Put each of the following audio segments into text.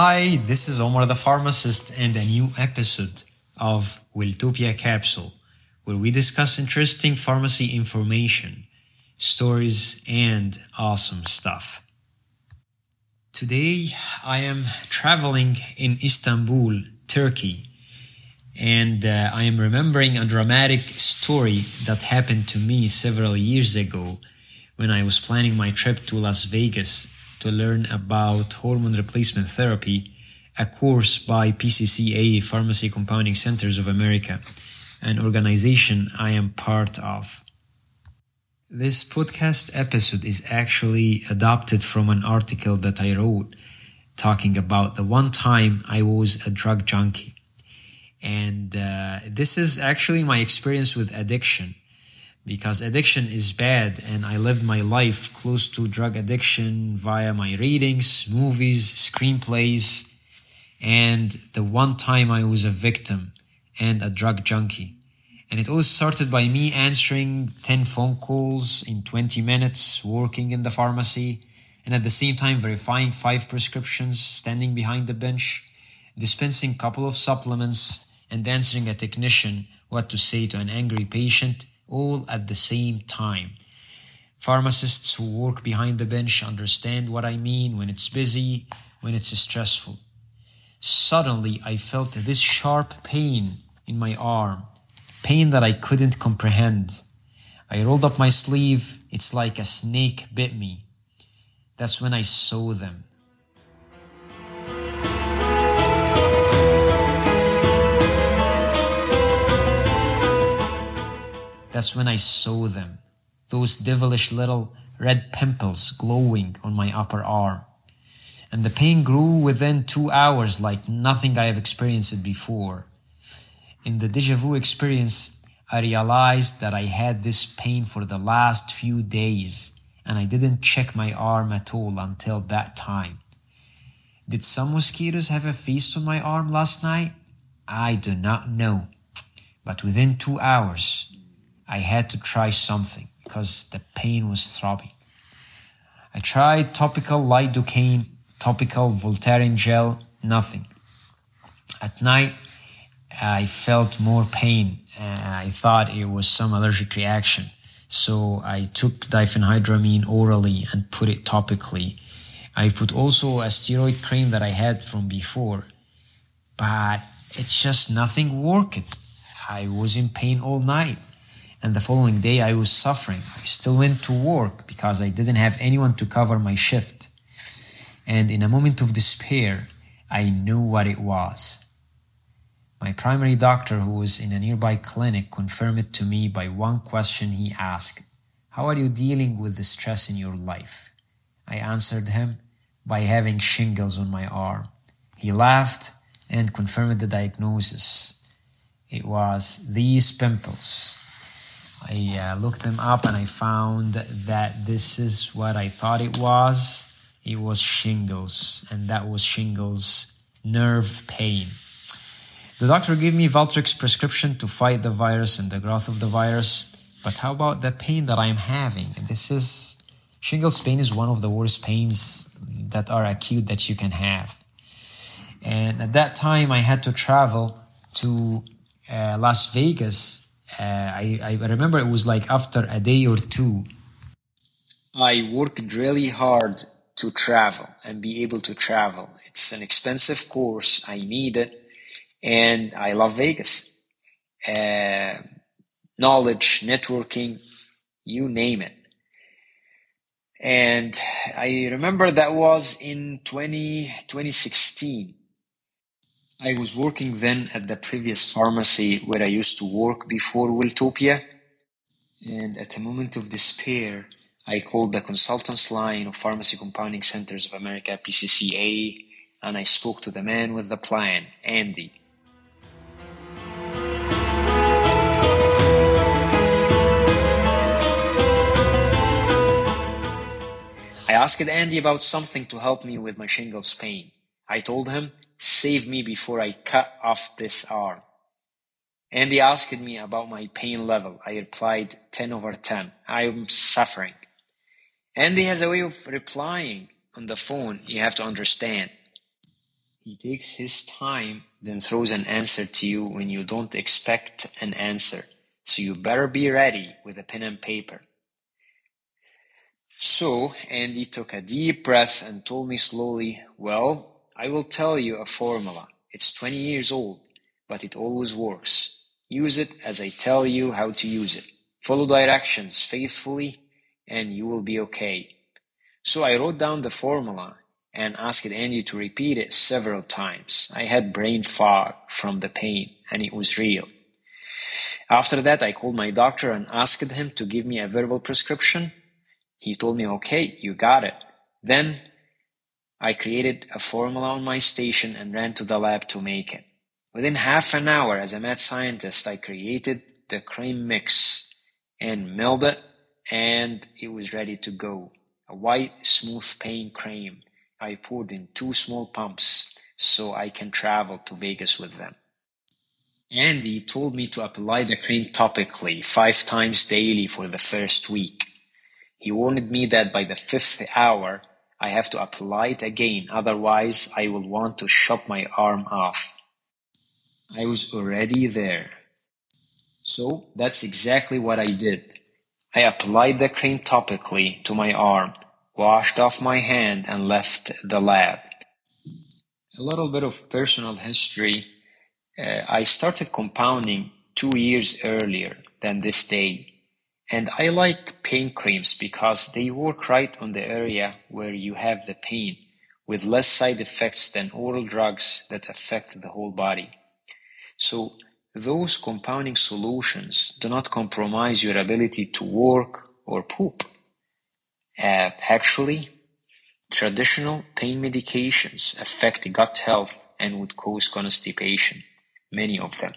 Hi, this is Omar the pharmacist and a new episode of Welltopia Capsule, where we discuss interesting pharmacy information, stories, and awesome stuff. Today I am traveling in Istanbul, Turkey, and uh, I am remembering a dramatic story that happened to me several years ago when I was planning my trip to Las Vegas to learn about hormone replacement therapy, a course by PCCA Pharmacy Compounding Centers of America, an organization I am part of. This podcast episode is actually adopted from an article that I wrote talking about the one time I was a drug junkie. And uh, this is actually my experience with addiction because addiction is bad and I lived my life close to drug addiction via my readings, movies, screenplays, and the one time I was a victim and a drug junkie. And it all started by me answering 10 phone calls in 20 minutes, working in the pharmacy, and at the same time verifying five prescriptions, standing behind the bench, dispensing a couple of supplements, and answering a technician what to say to an angry patient all at the same time. Pharmacists who work behind the bench understand what I mean when it's busy, when it's stressful. Suddenly, I felt this sharp pain in my arm, pain that I couldn't comprehend. I rolled up my sleeve, it's like a snake bit me. That's when I saw them. That's when I saw them. Those devilish little red pimples glowing on my upper arm. And the pain grew within two hours like nothing I have experienced before. In the deja vu experience, I realized that I had this pain for the last few days and I didn't check my arm at all until that time. Did some mosquitoes have a feast on my arm last night? I do not know. But within two hours, I had to try something because the pain was throbbing. I tried topical lidocaine, topical Voltaren gel, nothing. At night, I felt more pain. Uh, I thought it was some allergic reaction. So I took diphenhydramine orally and put it topically. I put also a steroid cream that I had from before, but it's just nothing worked. I was in pain all night and the following day I was suffering. I still went to work because I didn't have anyone to cover my shift. And in a moment of despair, I knew what it was. My primary doctor, who was in a nearby clinic, confirmed it to me by one question he asked How are you dealing with the stress in your life? I answered him by having shingles on my arm. He laughed and confirmed the diagnosis. It was these pimples I uh, looked them up and I found that this is what I thought it was. It was shingles, and that was shingles nerve pain. The doctor gave me Valtrex prescription to fight the virus and the growth of the virus. But how about the pain that I'm having? This is shingles pain is one of the worst pains that are acute that you can have. And at that time, I had to travel to uh, Las Vegas uh, I, I remember it was like after a day or two, I worked really hard to travel and be able to travel. It's an expensive course. I need it. And I love Vegas. Uh, knowledge, networking, you name it. And I remember that was in 20, 2016. I was working then at the previous pharmacy where I used to work before Welltopia, and at a moment of despair, I called the consultants line of Pharmacy Compounding Centers of America, PCCA, and I spoke to the man with the plan, Andy. I asked Andy about something to help me with my shingles pain. I told him Save me before I cut off this arm. Andy asked me about my pain level. I replied 10 over 10. I am suffering. Andy has a way of replying on the phone you have to understand. He takes his time, then throws an answer to you when you don't expect an answer. So you better be ready with a pen and paper. So Andy took a deep breath and told me slowly, Well, I will tell you a formula. It's 20 years old, but it always works. Use it as I tell you how to use it. Follow directions faithfully and you will be okay. So I wrote down the formula and asked Andy to repeat it several times. I had brain fog from the pain and it was real. After that, I called my doctor and asked him to give me a verbal prescription. He told me, okay, you got it. Then I created a formula on my station and ran to the lab to make it. Within half an hour, as a mad scientist, I created the cream mix and milled it and it was ready to go. A white, smooth pain cream. I poured in two small pumps so I can travel to Vegas with them. Andy told me to apply the cream topically five times daily for the first week. He warned me that by the fifth hour, I have to apply it again, otherwise I will want to chop my arm off. I was already there. So that's exactly what I did. I applied the cream topically to my arm, washed off my hand and left the lab. A little bit of personal history uh, I started compounding two years earlier than this day. And I like pain creams because they work right on the area where you have the pain with less side effects than oral drugs that affect the whole body. So those compounding solutions do not compromise your ability to work or poop. Uh, actually, traditional pain medications affect gut health and would cause constipation many of them.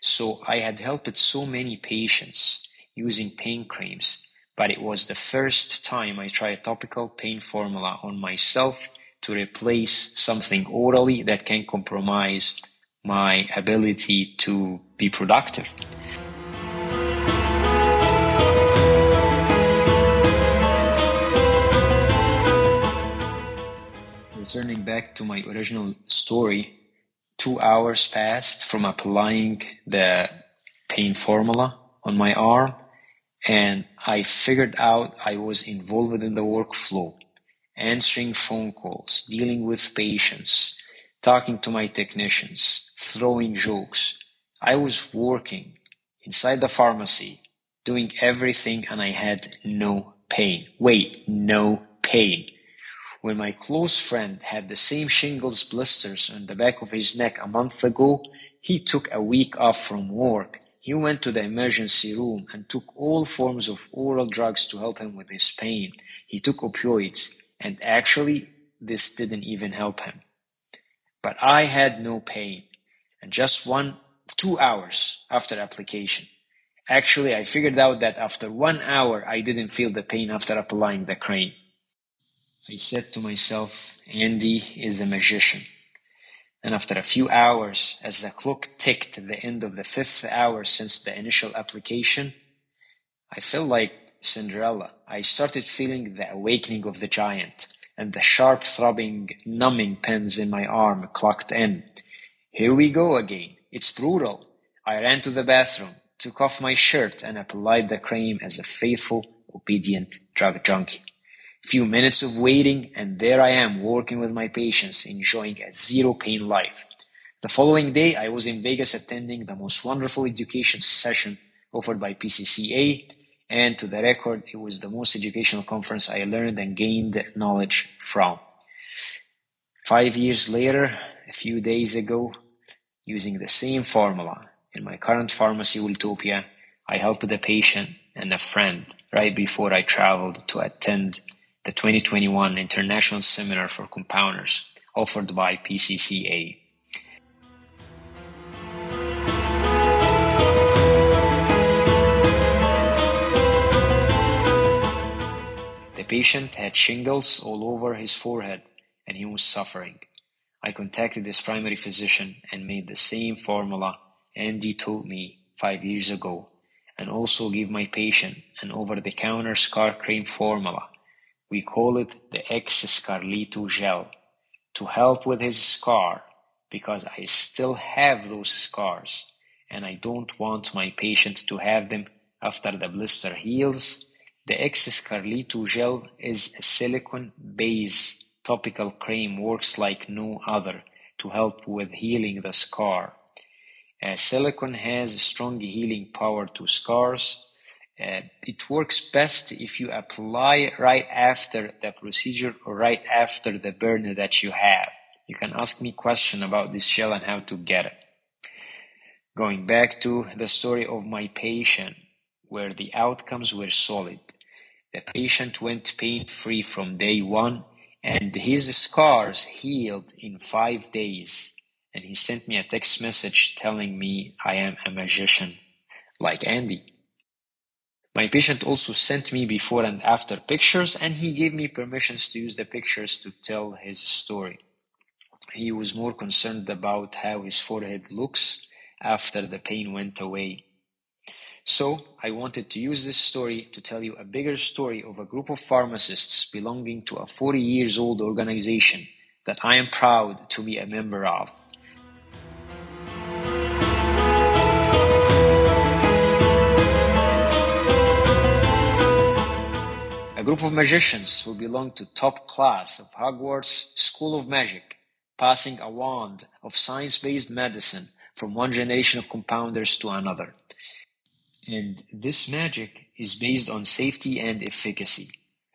So I had helped so many patients using pain creams, but it was the first time I tried a topical pain formula on myself to replace something orally that can compromise my ability to be productive. Returning back to my original story, two hours passed from applying the pain formula on my arm and I figured out I was involved in the workflow, answering phone calls, dealing with patients, talking to my technicians, throwing jokes. I was working inside the pharmacy, doing everything and I had no pain. Wait, no pain. When my close friend had the same shingles blisters on the back of his neck a month ago, he took a week off from work. He went to the emergency room and took all forms of oral drugs to help him with his pain. He took opioids, and actually, this didn't even help him. But I had no pain, and just one, two hours after application. Actually, I figured out that after one hour, I didn't feel the pain after applying the cream. I said to myself, Andy is a magician. And after a few hours, as the clock ticked the end of the fifth hour since the initial application, I felt like Cinderella. I started feeling the awakening of the giant, and the sharp throbbing, numbing pins in my arm clocked in. Here we go again. It's brutal. I ran to the bathroom, took off my shirt, and applied the cream as a faithful, obedient drug junkie. Few minutes of waiting, and there I am working with my patients, enjoying a zero pain life. The following day, I was in Vegas attending the most wonderful education session offered by PCCA, and to the record, it was the most educational conference I learned and gained knowledge from. Five years later, a few days ago, using the same formula in my current pharmacy, Welltopia, I helped a patient and a friend right before I traveled to attend the 2021 International Seminar for Compounders offered by PCCA. The patient had shingles all over his forehead and he was suffering. I contacted his primary physician and made the same formula Andy told me five years ago and also gave my patient an over-the-counter scar cream formula we call it the X Scarlito gel to help with his scar because I still have those scars and I don't want my patient to have them after the blister heals. The X Carlito gel is a silicone base topical cream works like no other to help with healing the scar. Uh, silicone has strong healing power to scars. Uh, it works best if you apply right after the procedure or right after the burn that you have. You can ask me question about this gel and how to get it. Going back to the story of my patient, where the outcomes were solid. The patient went pain-free from day one and his scars healed in five days. And he sent me a text message telling me I am a magician, like Andy. My patient also sent me before and after pictures, and he gave me permissions to use the pictures to tell his story. He was more concerned about how his forehead looks after the pain went away. So I wanted to use this story to tell you a bigger story of a group of pharmacists belonging to a 40 years old organization that I am proud to be a member of. Group of magicians who belong to top class of Hogwarts School of Magic, passing a wand of science-based medicine from one generation of compounders to another. And this magic is based on safety and efficacy,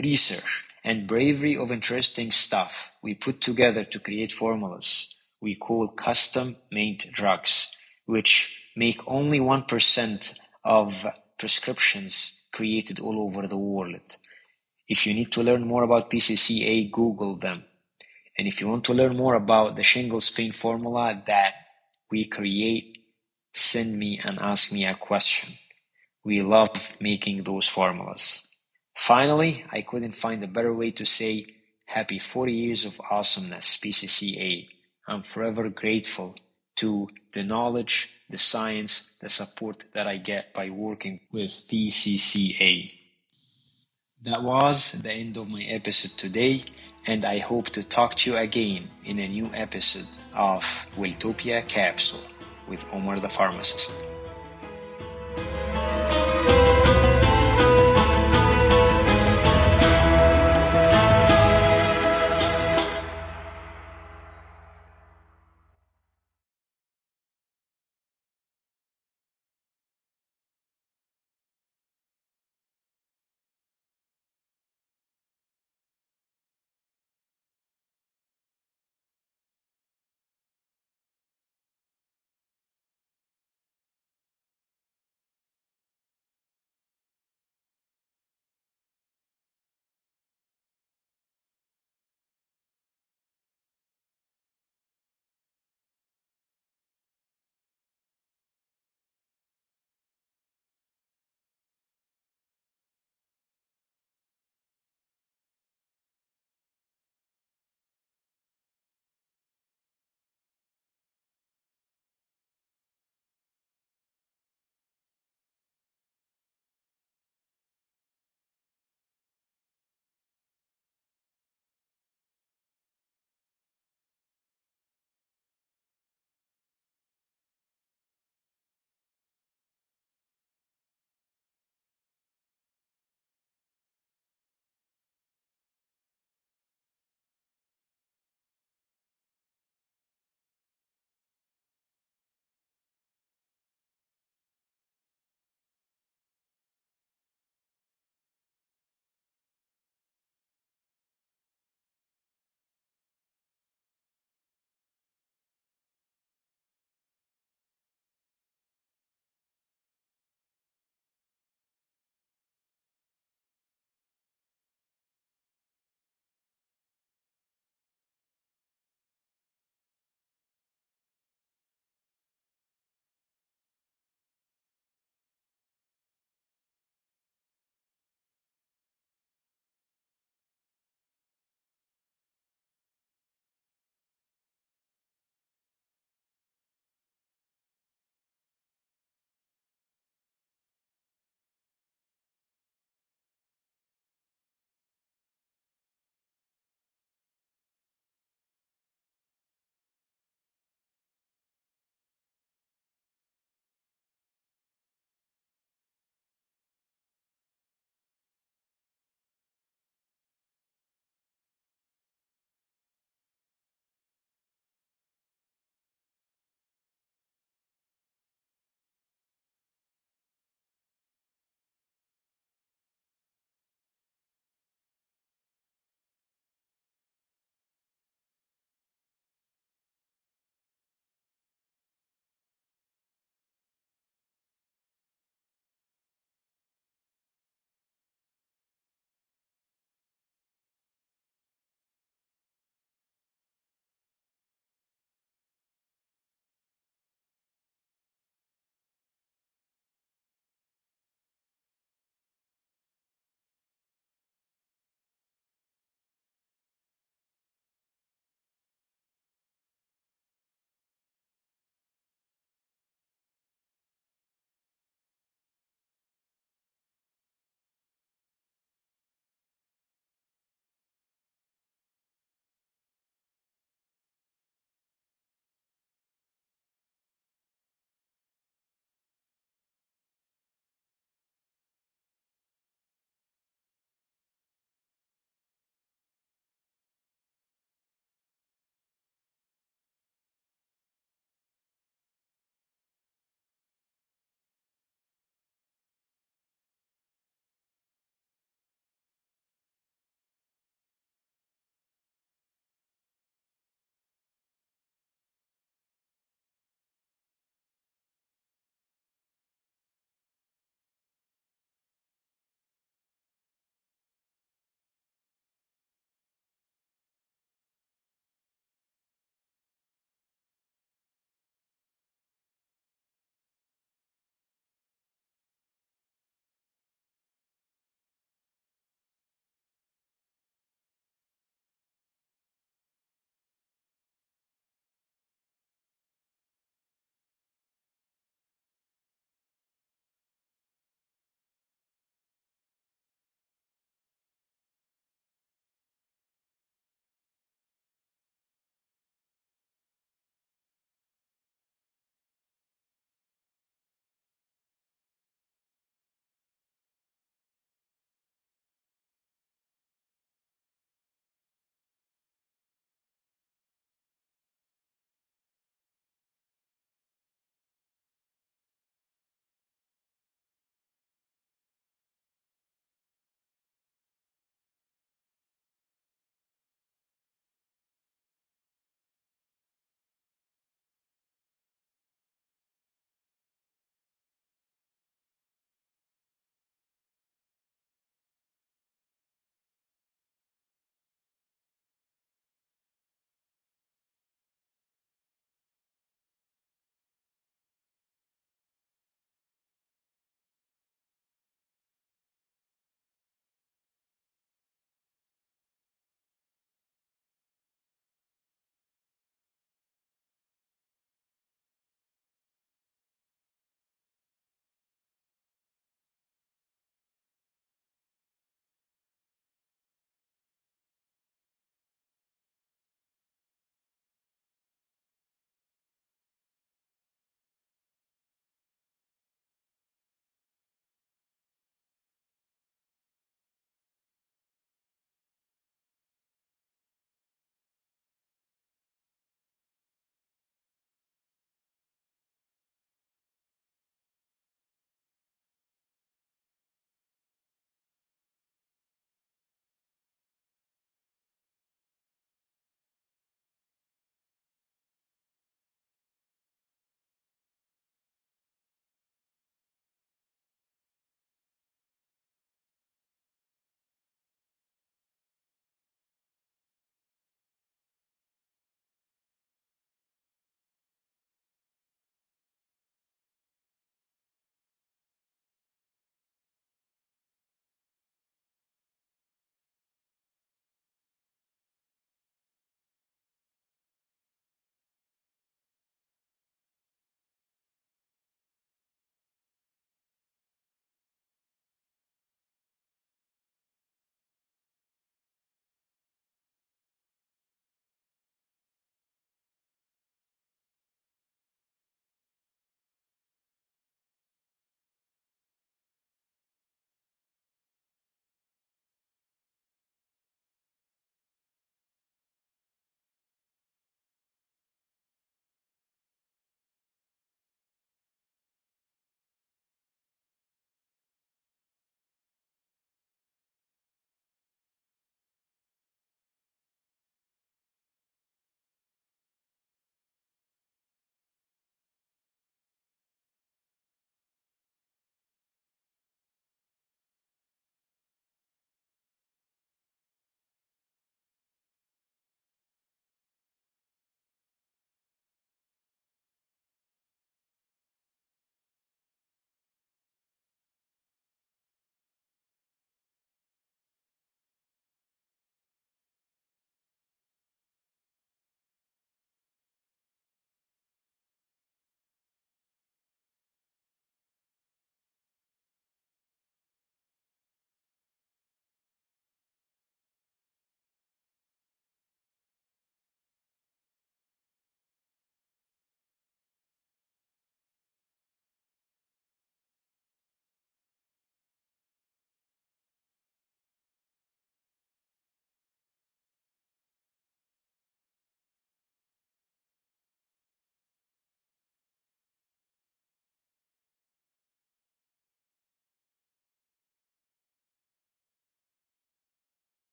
research, and bravery of interesting stuff we put together to create formulas we call custom made drugs, which make only 1% of prescriptions created all over the world. If you need to learn more about PCCA, Google them. And if you want to learn more about the shingles pain formula that we create, send me and ask me a question. We love making those formulas. Finally, I couldn't find a better way to say happy 40 years of awesomeness, PCCA. I'm forever grateful to the knowledge, the science, the support that I get by working with PCCA. That was the end of my episode today, and I hope to talk to you again in a new episode of Welltopia Capsule with Omar the Pharmacist.